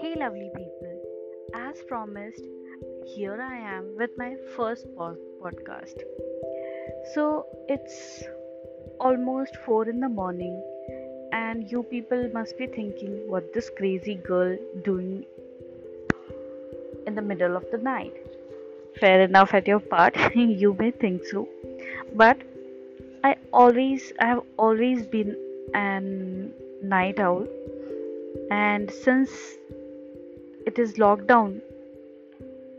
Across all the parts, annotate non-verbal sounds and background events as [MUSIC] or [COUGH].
Hey, lovely people. As promised, here I am with my first podcast. So it's almost 4 in the morning, and you people must be thinking what this crazy girl doing in the middle of the night. Fair enough at your part, [LAUGHS] you may think so. But I always, I have always been an night owl, and since it is lockdown,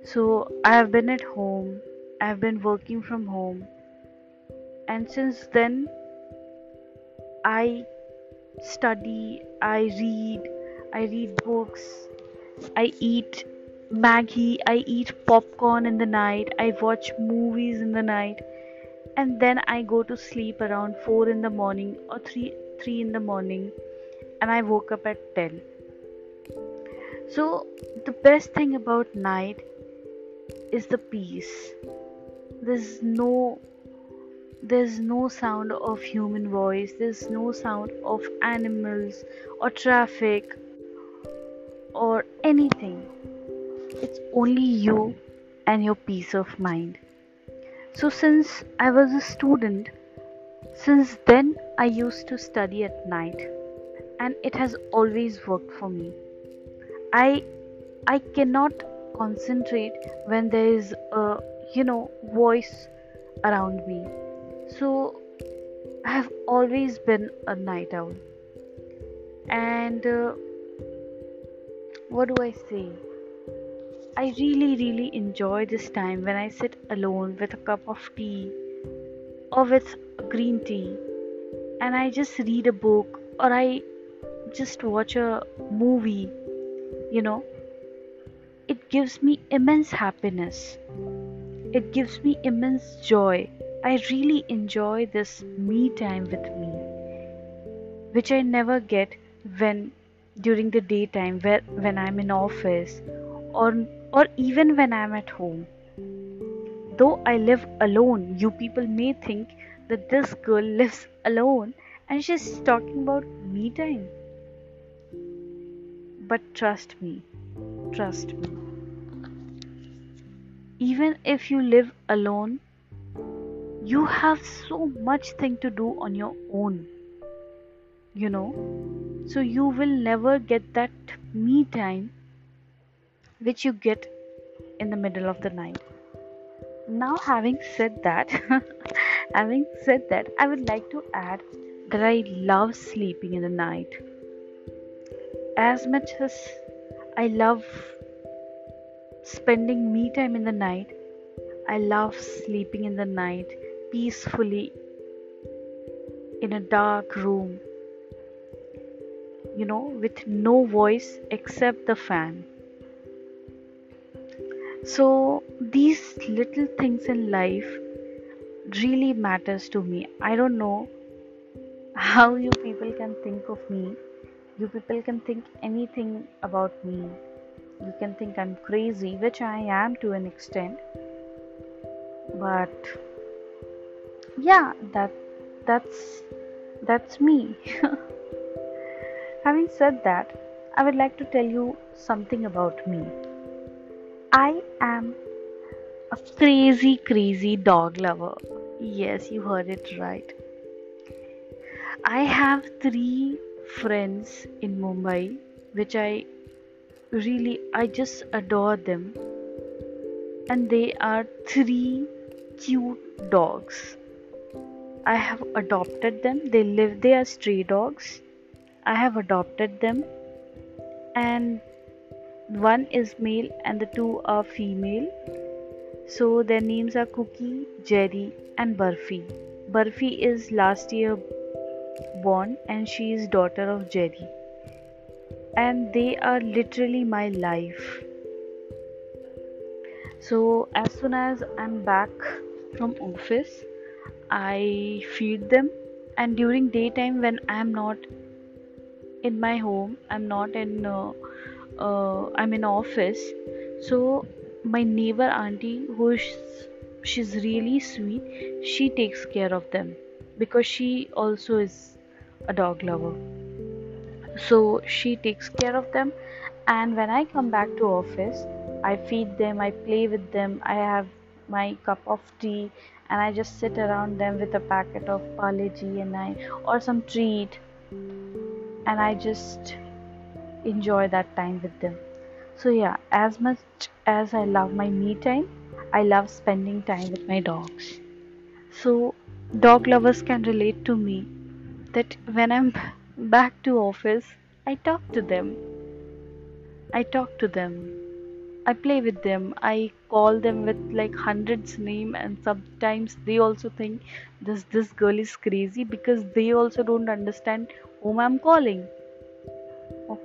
so I have been at home, I have been working from home, and since then I study, I read, I read books, I eat Maggi, I eat popcorn in the night, I watch movies in the night, and then I go to sleep around 4 in the morning or 3 3 in the morning and I woke up at 10. So the best thing about night is the peace. There's no there's no sound of human voice, there's no sound of animals or traffic or anything. It's only you and your peace of mind. So, since I was a student, since then I used to study at night, and it has always worked for me. I I cannot concentrate when there is a you know voice around me. So I have always been a night owl, and uh, what do I say? I really, really enjoy this time when I sit alone with a cup of tea or with green tea and I just read a book or I just watch a movie, you know. It gives me immense happiness. It gives me immense joy. I really enjoy this me time with me, which I never get when during the daytime where, when I'm in office or or even when I'm at home. Though I live alone, you people may think that this girl lives alone and she's talking about me time. But trust me, trust me. Even if you live alone, you have so much thing to do on your own, you know. So you will never get that me time which you get in the middle of the night. Now, having said that, [LAUGHS] having said that, I would like to add that I love sleeping in the night. As much as I love spending me time in the night, I love sleeping in the night peacefully in a dark room, you know, with no voice except the fan. So these little things in life really matters to me. I don't know how you people can think of me. You people can think anything about me. You can think I'm crazy, which I am to an extent. But yeah, that that's that's me. [LAUGHS] Having said that, I would like to tell you something about me. I am a crazy, crazy dog lover. Yes, you heard it right. I have three friends in Mumbai, which I really, I just adore them. And they are three cute dogs. I have adopted them. They live, they are stray dogs. I have adopted them. And one is male and the two are female. So their names are Cookie, Jerry, and Burfi. Burfi is last year born and she is daughter of Jerry. And they are literally my life. So as soon as I'm back from office, I feed them and during daytime when I'm not in my home, I'm not in uh, uh, I'm in office. So my neighbor auntie, who is she's really sweet, she takes care of them because she also is a dog lover so she takes care of them and when i come back to office i feed them i play with them i have my cup of tea and i just sit around them with a packet of parle and i or some treat and i just enjoy that time with them. So yeah as much as i love my me time i love spending time with my dogs. So dog lovers can relate to me that when i'm [LAUGHS] back to office i talk to them. I talk to them. I play with them. I call them with like hundreds name and sometimes they also think this this girl is crazy because they also don't understand whom i'm calling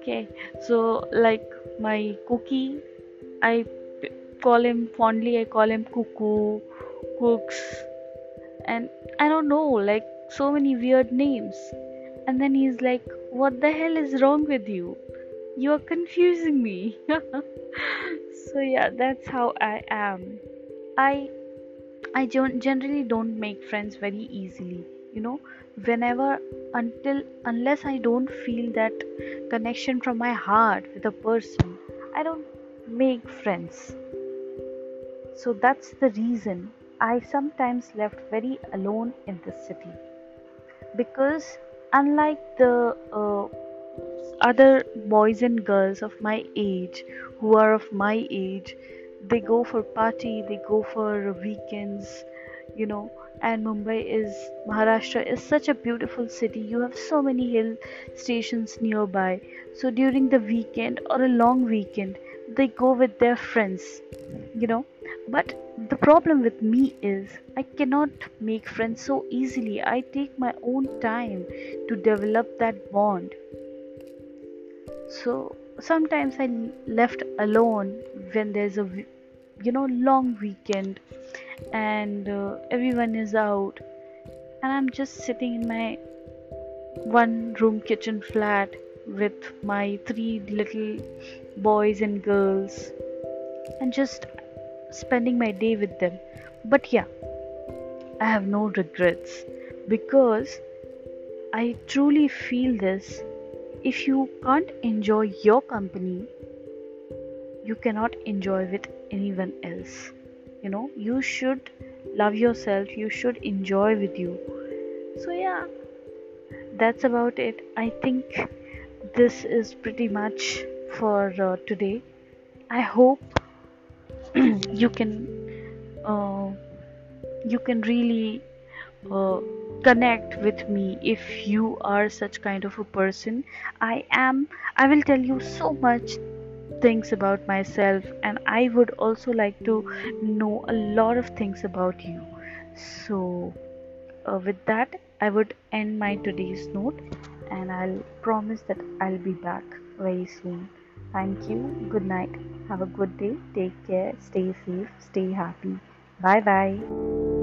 okay so like my cookie i call him fondly i call him cuckoo cooks and i don't know like so many weird names. And then he's like what the hell is wrong with you? You are confusing me. [LAUGHS] So yeah that's how i am. I i don't generally don't make friends very easily you know whenever until unless i don't feel that connection from my heart with a person i don't make friends. So that's the reason i sometimes left very alone in this city. Because unlike the uh, other boys and girls of my age who are of my age they go for party they go for weekends you know and Mumbai is Maharashtra is such a beautiful city. You have so many hill stations nearby. So during the weekend or a long weekend, they go with their friends, you know. But the problem with me is I cannot make friends so easily. I take my own time to develop that bond. So sometimes I left alone when there's a you know long weekend and uh, everyone is out and i'm just sitting in my one room kitchen flat with my three little boys and girls and just spending my day with them. But yeah i have no regrets because i truly feel this. If you can't enjoy your company you cannot enjoy with anyone else. You know you should love yourself you should enjoy with you. So yeah that's about it. I think this is pretty much for uh, today. I hope [CLEARS THROAT] you can uh, you can really uh, connect with me if you are such kind of a person. I am i will tell you so much things about myself and I would also like to know a lot of things about you. So, uh, with that, I would end my today's note and I'll promise that I'll be back very soon. Thank you. Good night. Have a good day. Take care. Stay safe. Stay happy. Bye bye.